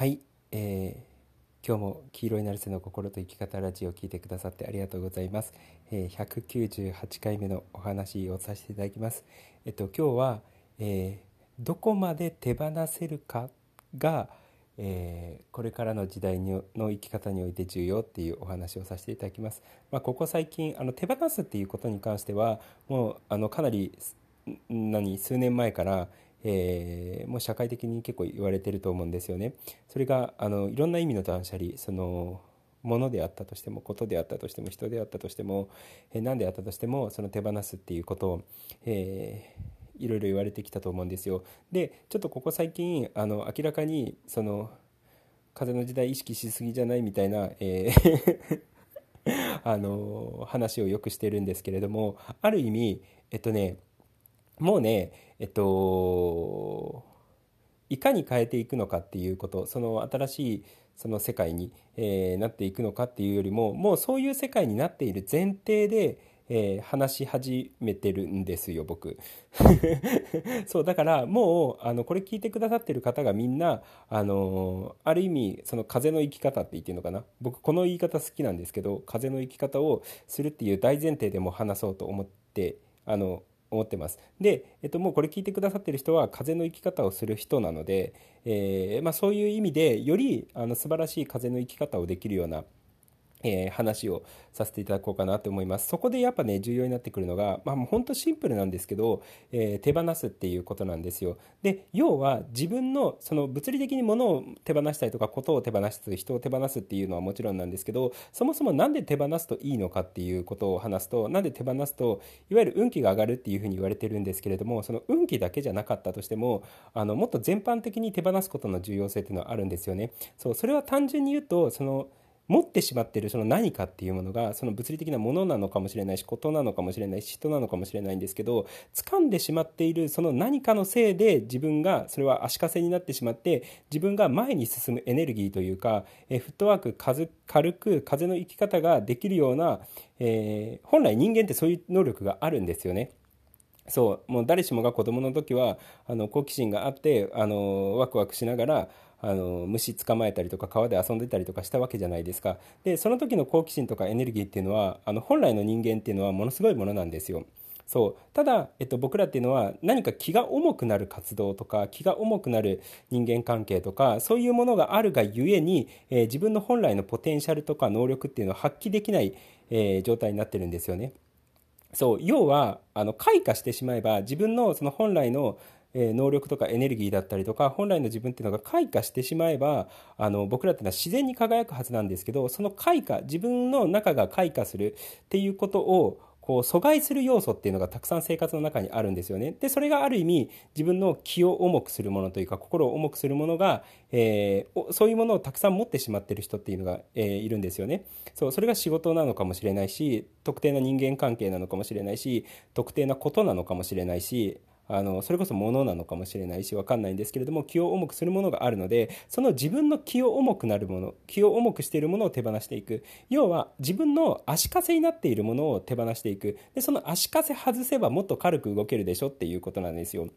はい、えー、今日も黄色いナルセの心と生き方ラジオを聞いてくださってありがとうございます。えー、198回目のお話をさせていただきます。えっと今日は、えー、どこまで手放せるかが、えー、これからの時代の生き方において重要っていうお話をさせていただきます。まあ、ここ最近あの手放すっていうことに関してはもうあのかなり何数年前からえー、もう社会的に結構言われてると思うんですよね。それがあのいろんな意味の断捨離そのものであったとしてもことであったとしても人であったとしても、えー、何であったとしてもその手放すっていうことを、えー、いろいろ言われてきたと思うんですよ。でちょっとここ最近あの明らかにその風の時代意識しすぎじゃないみたいな、えー あの話をよくしてるんですけれどもある意味えっとねもうねえっといかに変えていくのかっていうことその新しいその世界に、えー、なっていくのかっていうよりももうそういう世界になっている前提で、えー、話し始めてるんですよ僕。そうだからもうあのこれ聞いてくださってる方がみんなあのある意味その風の生き方って言ってるのかな？僕この言い方好きなんですけど風の生き方をするっていう大前提でも話そうと思ってあの思ってます。で、えっと、もうこれ聞いてくださってる人は風の生き方をする人なので、えー、まあ、そういう意味でよりあの素晴らしい風の生き方をできるようなえー、話をさせていただこうかなと思います。そこでやっぱね、重要になってくるのが、まあ、もう本当シンプルなんですけど、えー、手放すっていうことなんですよ。で、要は自分の、その物理的に物を手放したりとか、ことを手放す、人を手放すっていうのはもちろんなんですけど、そもそも何で手放すといいのかっていうことを話すと、なんで手放すと、いわゆる運気が上がるっていうふうに言われてるんですけれども、その運気だけじゃなかったとしても、あの、もっと全般的に手放すことの重要性っていうのはあるんですよね。そう、それは単純に言うと、その、持ってしまっているその何かっていうものがその物理的なものなのかもしれないしことなのかもしれないし人なのかもしれないんですけど掴んでしまっているその何かのせいで自分がそれは足かせになってしまって自分が前に進むエネルギーというか、えフットワーク軽く風の生き方ができるような、えー、本来人間ってそういう能力があるんですよね。そうもう誰しもが子供の時はあの好奇心があってあのワクワクしながらあの虫捕まえたりとか川で遊んでたりとかしたわけじゃないですかでその時の好奇心とかエネルギーっていうのはあの本来の人間っていうのはものすごいものなんですよ。そうただ、えっと、僕らっていうのは何か気が重くなる活動とか気が重くなる人間関係とかそういうものがあるがゆえに、えー、自分の本来のポテンシャルとか能力っていうのを発揮できない、えー、状態になってるんですよね。そう要はあの開花してしまえば自分のその本来のえ能力とかエネルギーだったりとか本来の自分っていうのが開花してしまえばあの僕らっていうのは自然に輝くはずなんですけどその開花自分の中が開花するっていうことをこう阻害する要素っていうのがたくさん生活の中にあるんですよね。でそれがある意味自分の気を重くするものというか心を重くするものが、えー、そういうものをたくさん持ってしまってる人っていうのが、えー、いるんですよね。そうそれが仕事なのかもしれないし特定な人間関係なのかもしれないし特定なことなのかもしれないしあのそれこそものなのかもしれないし分かんないんですけれども気を重くするものがあるのでその自分の気を重くなるもの気を重くしているものを手放していく要は自分の足かせになっているものを手放していくでその足かせ外せばもっと軽く動けるでしょっていうことなんですよ。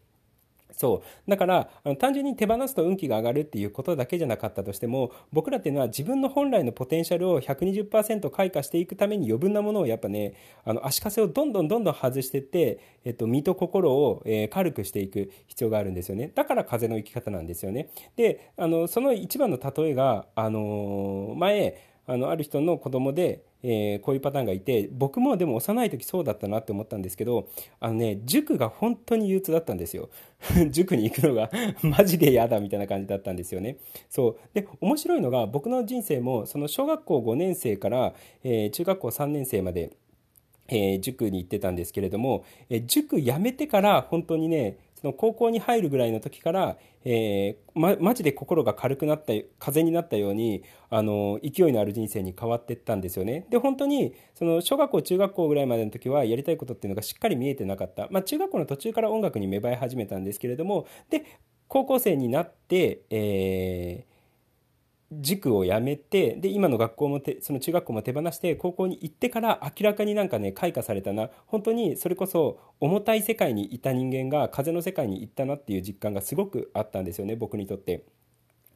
そう。だからあの単純に手放すと運気が上がるっていうことだけじゃなかったとしても僕らっていうのは自分の本来のポテンシャルを120%開花していくために余分なものをやっぱねあの足かせをどんどんどんどん外していって、えっと、身と心を、えー、軽くしていく必要があるんですよね。だから風の生き方なんですよね。であのその一番の例えが、あの前あのある人の子供でえー、こういうパターンがいて僕もでも幼い時そうだったなって思ったんですけどあのね塾が本当に憂鬱だったんですよ。塾に行くのが マジで嫌だみたいな感じだったんですよね。そう。で面白いのが僕の人生もその小学校5年生から、えー、中学校3年生までえー、塾に行ってたんですけれども、えー、塾辞めてから本当にねの高校に入るぐらいの時から、えー、ま、マジで心が軽くなった風になったようにあの勢いのある人生に変わっていったんですよね。で本当にその小学校中学校ぐらいまでの時はやりたいことっていうのがしっかり見えてなかった、まあ、中学校の途中から音楽に芽生え始めたんですけれどもで高校生になって、えー塾を辞めてで今の学校もてその中学校も手放して高校に行ってから明らかになんかね開花されたな本当にそれこそ重たい世界にいた人間が風の世界に行ったなっていう実感がすごくあったんですよね僕にとって。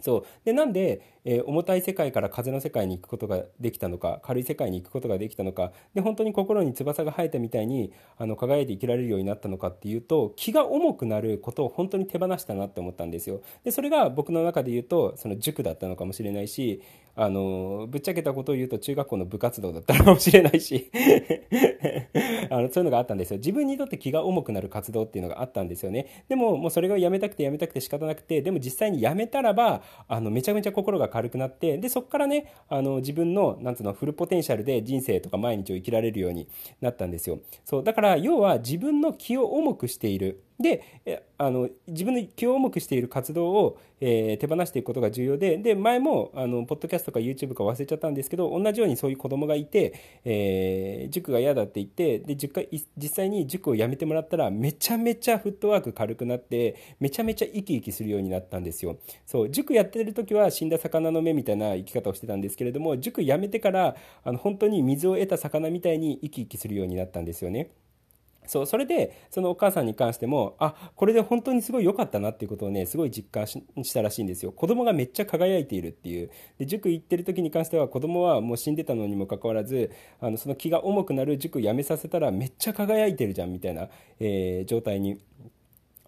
そう。でなんで、えー、重たい世界から風の世界に行くことができたのか軽い世界に行くことができたのかで本当に心に翼が生えたみたいにあの輝いて生きられるようになったのかっていうと気が重くなることを本当に手放したなって思ったんですよ。でそれが僕の中で言うとその塾だったのかもしれないしあのぶっちゃけたことを言うと中学校の部活動だったのかもしれないし あのそういうのがあったんですよ。自分にとって気が重くなる活動っていうのがあったんですよね。でももうそれがやめたくてやめたくて仕方なくてでも実際にやめたらばあのめちゃめちゃ心が軽くなってでそこからねあの自分のなんつうのフルポテンシャルで人生とか毎日を生きられるようになったんですよ。そうだから要は自分の気を重くしている。であの自分の気を重くしている活動を、えー、手放していくことが重要でで前もあのポッドキャストか YouTube か忘れちゃったんですけど同じようにそういう子供がいて、えー、塾が嫌だって言ってで実際に塾を辞めてもらったらめちゃめちゃフットワーク軽くなってめちゃめちゃ生き生きするようになったんですよそう塾やってる時は死んだ魚の目みたいな生き方をしてたんですけれども塾辞めてからあの本当に水を得た魚みたいに生き生きするようになったんですよね。そう、それで、そのお母さんに関しても、あ、これで本当にすごい良かったなっていうことをね、すごい実感したらしいんですよ。子供がめっちゃ輝いているっていう。で、塾行ってる時に関しては、子供はもう死んでたのにもかかわらず、あの、その気が重くなる塾辞めさせたらめっちゃ輝いてるじゃん、みたいな、えー、状態に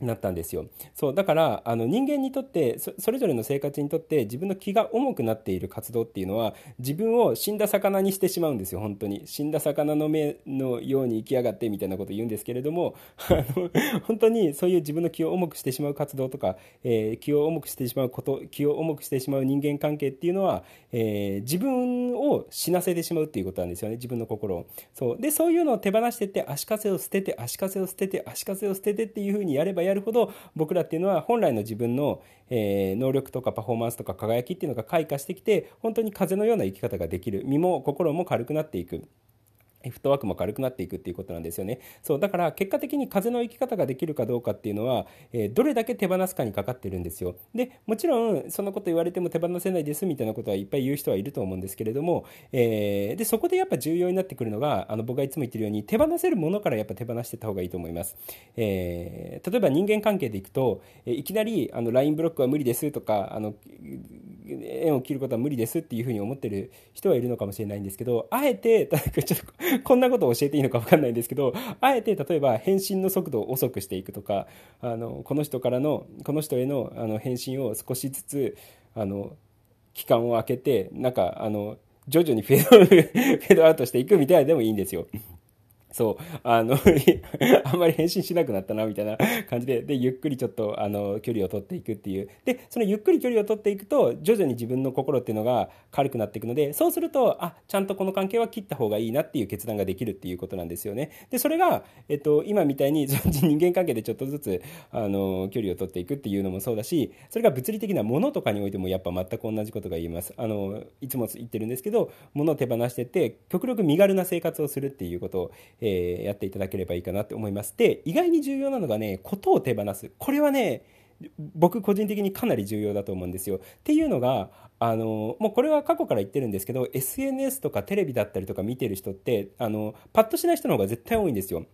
なったんですよ。そうだからあの人間にとってそれぞれの生活にとって自分の気が重くなっている活動っていうのは自分を死んだ魚にしてしまうんですよ本当に。死んだ魚の目のように生きやがってみたいなこと言うんですけれども あの本当にそういう自分の気を重くしてしまう活動とか、えー、気を重くしてしまうこと気を重くしてしまう人間関係っていうのは、えー、自分を死なせてしまうっていうことなんですよね自分の心を。そう。でそういうのを手放してって足かせを捨てて足かせを捨てて足かせを捨ててっていうふうにやればやるほど僕らっていうのは本来の自分の、えー、能力とかパフォーマンスとか輝きっていうのが開花してきて本当に風のような生き方ができる身も心も軽くなっていく。フットワークも軽くなっていくっていうことなんですよね。そう、だから結果的に風の生き方ができるかどうかっていうのは、えー、どれだけ手放すかにかかってるんですよ。で、もちろんそんなこと言われても手放せないですみたいなことはいっぱい言う人はいると思うんですけれども、えー、で、そこでやっぱ重要になってくるのが、あの僕がいつも言ってるように手放せるものからやっぱ手放してった方がいいと思います。えー、例えば人間関係でいくと、えいきなりあの LINE ブロックは無理ですとか、あの、縁を切ることは無理ですっていうふうに思ってる人はいるのかもしれないんですけど、あえて、ちょっとこんなことを教えていいのか分かんないんですけど、あえて例えば返信の速度を遅くしていくとか、あの、この人からの、この人へのあの返信を少しずつ、あの、期間を空けて、なんか、あの、徐々にフェード、フェードアウトしていくみたいでもいいんですよ。そう、あの あんまり返信しなくなったな、みたいな感じで、で、ゆっくりちょっと、あの、距離を取っていくっていう。で、そのゆっくり距離を取っていくと、徐々に自分の心っていうのが軽くなっていくので、そうすると、あ、ちゃんとこの関係は切った方がいいなっていう決断ができるっていうことなんですよね。で、それが、えっと、今みたいに、人間関係でちょっとずつ、あの、距離を取っていくっていうのもそうだし、それが物理的なものとかにおいても、やっぱ全く同じことが言えます。あの、いつも言ってるんですけど、物を手放してって、極力身軽な生活をするっていうことを、え、やっていただければいいかなって思います。で、意外に重要なのがね、ことを手放す。これはね、僕個人的にかなり重要だと思うんですよ。っていうのが、あの、もうこれは過去から言ってるんですけど、SNS とかテレビだったりとか見てる人って、あの、パッとしない人の方が絶対多いんですよ。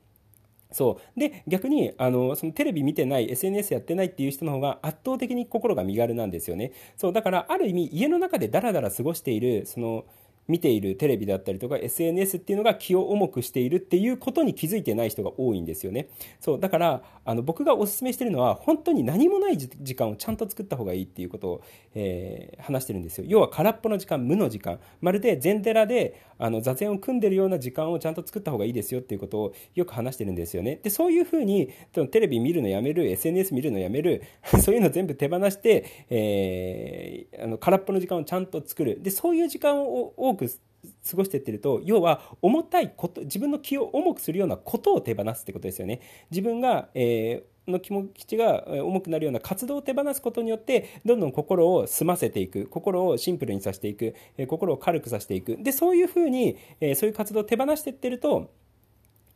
そう。で、逆に、あの、そのテレビ見てない、SNS やってないっていう人の方が圧倒的に心が身軽なんですよね。そう。だから、ある意味、家の中でダラダラ過ごしている、その、見ているテレビだったりとか SNS っていうのが気を重くしているっていうことに気づいてない人が多いんですよね。そうだからあの僕がお勧めしてるのは本当に何もない時間をちゃんと作った方がいいっていうことを、えー、話してるんですよ。要は空っぽの時間無の時間まるで禅寺であの座禅を組んでるような時間をちゃんと作った方がいいですよっていうことをよく話してるんですよね。でそういうふうにテレビ見るのやめる SNS 見るのやめる そういうの全部手放して、えー、あの空っぽの時間をちゃんと作るでそういう時間を多く過ごしてってると要は重たいこと自分の気を重くするようなことを手放すってことですよね。自分が、えー、の気持ちが重くなるような活動を手放すことによってどんどん心を澄ませていく。心をシンプルにさせていく。心を軽くさせていく。でそういうふうにそういう活動を手放していってると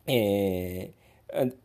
えー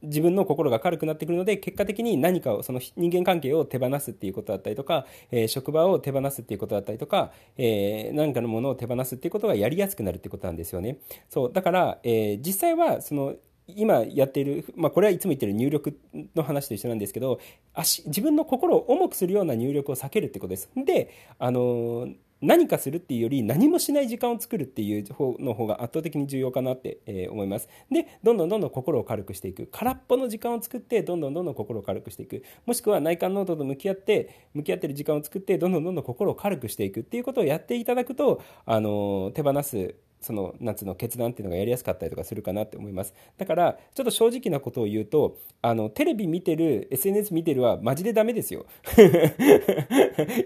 自分の心が軽くなってくるので結果的に何かをその人間関係を手放すっていうことだったりとか、えー、職場を手放すっていうことだったりとか、えー、何かのものを手放すっていうことがやりやすくなるってことなんですよね。そうだから、えー、実際はその今やっている、まあ、これはいつも言ってる入力の話と一緒なんですけど足自分の心を重くするような入力を避けるってことです。であの何かするっていうより何もしない時間を作るっていう方の方が圧倒的に重要かなって、え思います。でどんどんどんどん心を軽くしていく空っぽの時間を作ってどんどんどんどん心を軽くしていくもしくは内観ノートと向き合って向き合ってる時間を作ってどんどんどんどん心を軽くしていくっていうことをやっていただくとあの手放すその夏の決断っていうのがやりやすかったりとかするかなって思います。だからちょっと正直なことを言うとあのテレビ見てる SNS 見てるはマジでダメですよ。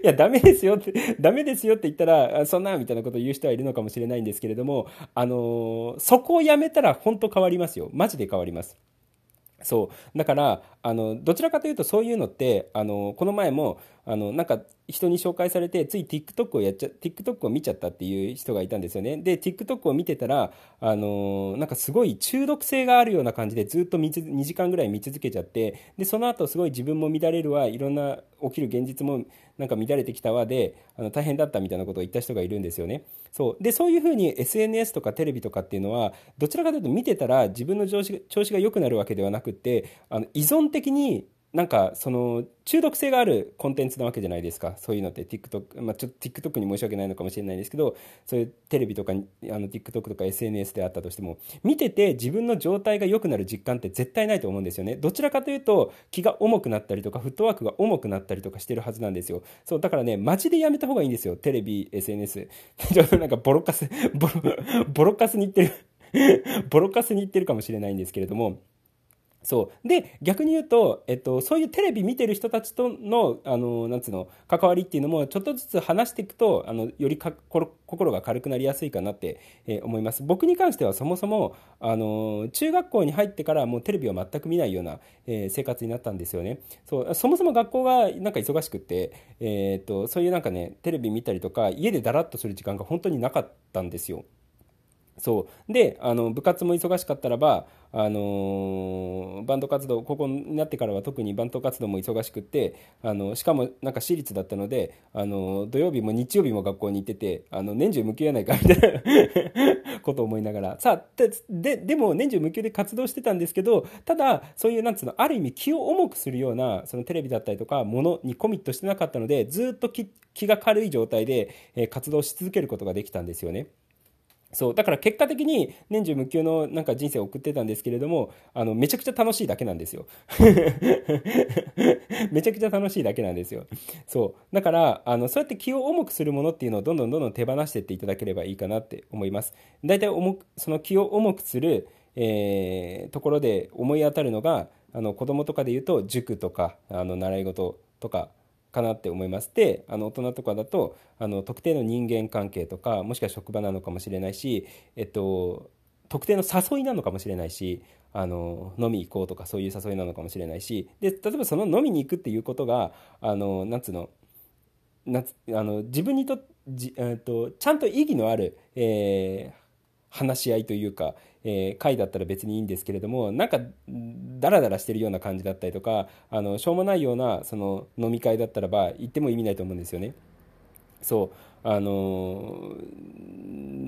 いやダメですよってダメですよって言ったらそんなみたいなことを言う人はいるのかもしれないんですけれどもあのそこをやめたら本当変わりますよ。マジで変わります。そう。だからあのどちらかというとそういうのってあのこの前もあのなんか人に紹介されてつい TikTok をやっちゃ TikTok を見ちゃったっていう人がいたんですよね。で TikTok を見てたらあのなんかすごい中毒性があるような感じでずっと2時間ぐらい見続けちゃってでその後すごい自分も乱れるわいろんな起きる現実もなんか乱れてきたわであの大変だったみたいなことを言った人がいるんですよね。そう。でそういうふうに SNS とかテレビとかっていうのはどちらかというと見てたら自分の調子が良くなるわけではなくってあの依存的になんかその中毒性があるコンテンツなわけじゃないですか。そういうのって。TikTok、まあ、ちょっと TikTok に申し訳ないのかもしれないですけどそういうテレビとかあの TikTok とか SNS であったとしても見てて自分の状態が良くなる実感って絶対ないと思うんですよね。どちらかというと気が重くなったりとかフットワークが重くなったりとかしてるはずなんですよ。そうだからねマジでやめた方がいいんですよ。テレビ SNS ちょっとなんかボロカスボロボロカスに言ってる ボロカスに言ってるかもしれないんですけれどもそう。で逆に言うと、えっと、そういうテレビ見てる人たちとのあのなんつうの関わりっていうのもちょっとずつ話していくとあのよりか心が軽くなりやすいかなって、えー、思います。僕に関してはそもそもあの中学校に入ってからもうテレビを全く見ないような、えー、生活になったんですよね。そう。そもそも学校がなんか忙しくて、えー、っとそういうなんかねテレビ見たりとか家でだらっとする時間が本当になかったんですよ。そう。であの部活も忙しかったらば、あの、バンド活動ここになってからは特にバンド活動も忙しくてあのしかもなんか私立だったので、あの土曜日も日曜日も学校に行っててあの年中無休やないかみたいな ことを思いながらさあででも年中無休で活動してたんですけどただそういうなんつうのある意味気を重くするようなそのテレビだったりとかものにコミットしてなかったのでずっと気が軽い状態で、え活動し続けることができたんですよね。そうだから結果的に年中無休のなんか人生を送ってたんですけれどもあのめちゃくちゃ楽しいだけなんですよ。めちゃくちゃ楽しいだけなんですよ。そう。だからあのそうやって気を重くするものっていうのをどんどんどんどん手放していっていただければいいかなって思います大体重くその気を重くする、えー、ところで思い当たるのがあの子供とかで言うと塾とかあの習い事とかかなって思います。であの大人とかだとあの特定の人間関係とかもしくは職場なのかもしれないし、えっと、特定の誘いなのかもしれないしあの飲み行こうとかそういう誘いなのかもしれないしで例えばその飲みに行くっていうことがあのなんつうのなあの自分にとじ、えっと、ちゃんと意義のある、えー、話し合いというか、えー、会だったら別にいいんですけれどもなんかダラダラしてるような感じだったりとかあのしょうもないようなその飲み会だったらば行っても意味ないと思うんですよね。そうあの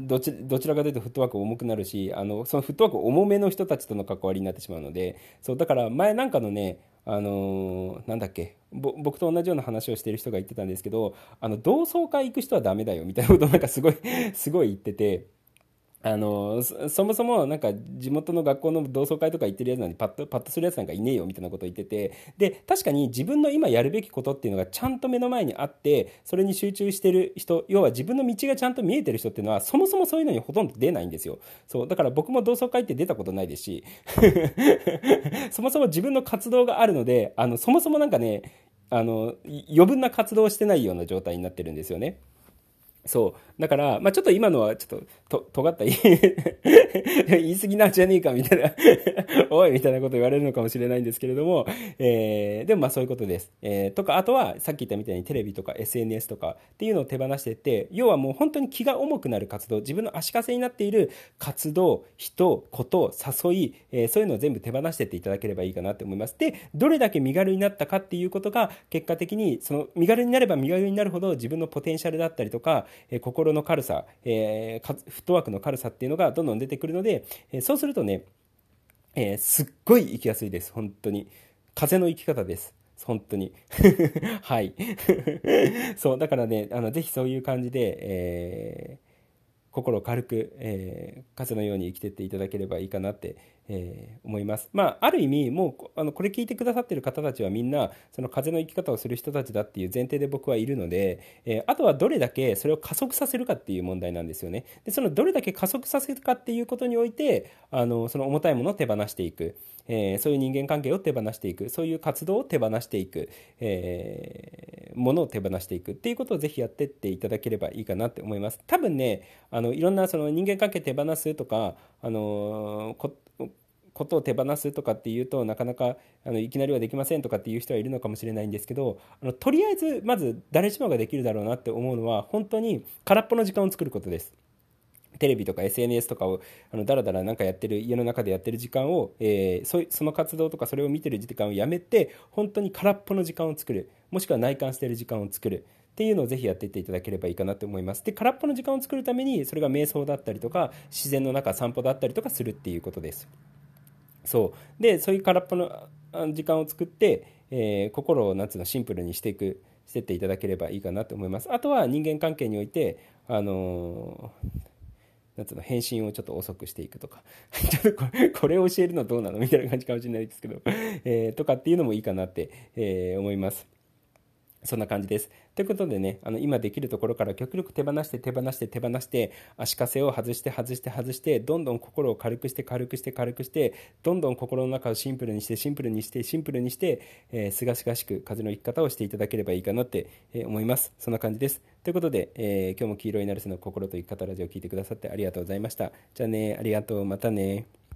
どちらかというとフットワーク重くなるしあのそのフットワーク重めの人たちとの関わりになってしまうのでそうだから前なんかのねあのなんだっけ僕と同じような話をしてる人が言ってたんですけどあの同窓会行く人はダメだよみたいなことをなんかすごい すごい言ってて。あのそもそもなんか地元の学校の同窓会とか行ってるやつなんでパッとパッとするやつなんかいねえよみたいなことを言ってて。で確かに自分の今やるべきことっていうのがちゃんと目の前にあってそれに集中してる人要は自分の道がちゃんと見えてる人っていうのはそもそもそういうのにほとんど出ないんですよ。そうだから僕も同窓会って出たことないですし。そもそも自分の活動があるのであのそもそもなんかねあの余分な活動をしてないような状態になってるんですよね。そう。だから、まあちょっと今のはちょっと、と、尖った 言い過ぎなんじゃねえかみたいな おいみたいなこと言われるのかもしれないんですけれども、えー、でもまあそういうことです。えー、とか、あとはさっき言ったみたいにテレビとか SNS とかっていうのを手放してって、要はもう本当に気が重くなる活動、自分の足かせになっている活動、人、こと、誘い、えー、そういうのを全部手放してっていただければいいかなって思います。で、どれだけ身軽になったかっていうことが、結果的に、その身軽になれば身軽になるほど自分のポテンシャルだったりとか、え心の軽さ、えー、フットワークの軽さっていうのがどんどん出てくるので、えそうするとねえー、すっごい生きやすいです。本当に。風の生き方です。本当に。はい。そう、だからね、あの、ぜひそういう感じで、えー心軽く、えー、風のように生きてっていただければいいかなって、えー、思います。まあ、ある意味、もうあのこれ聞いてくださってる方たちはみんな、その風の生き方をする人たちだっていう前提で僕はいるので、えー、あとはどれだけそれを加速させるかっていう問題なんですよね。で、そのどれだけ加速させるかっていうことにおいて、あのその重たいものを手放していく。えー、そういう人間関係を手放していくそういう活動を手放していく、えー、ものを手放していくっていうことをぜひやってっていただければいいかなって思います多分ねあのいろんなその人間関係手放すとか、あのこことを手放すとかっていうとなかなかあのいきなりはできませんとかっていう人はいるのかもしれないんですけどあのとりあえずまず誰しもができるだろうなって思うのは本当に空っぽの時間を作ることです。テレビとか SNS とかをあのだらだらなんかやってる家の中でやってる時間を、えー、そその活動とかそれを見てる時間をやめて本当に空っぽの時間を作る。もしくは内観してる時間を作る。っていうのをぜひやっていっていただければいいかなと思います。で空っぽの時間を作るためにそれが瞑想だったりとか自然の中散歩だったりとかするっていうことです。そう。でそういう空っぽの時間を作って、えー、心を夏のシンプルにしていくしてっていただければいいかなと思います。あとは人間関係においてあのーなんつうの返信をちょっと遅くしていくとか。ちょっとこれを教えるのどうなの？みたいな感じかもしれないですけど。えー、とかっていうのもいいかなって、えー、思います。そんな感じです。ということでね、あの今できるところから極力手放して手放して手放して足かせを外して外して外してどんどん心を軽くして軽くして軽くしてどんどん心の中をシンプルにしてシンプルにしてシンプルにしてえー、すがすがしく風の生き方をしていただければいいかなって、思います。そんな感じです。ということで、えー、今日も黄色いナルセの心と生き方ラジオを聴いてくださってありがとうございました。じゃあね、ありがとう。またね。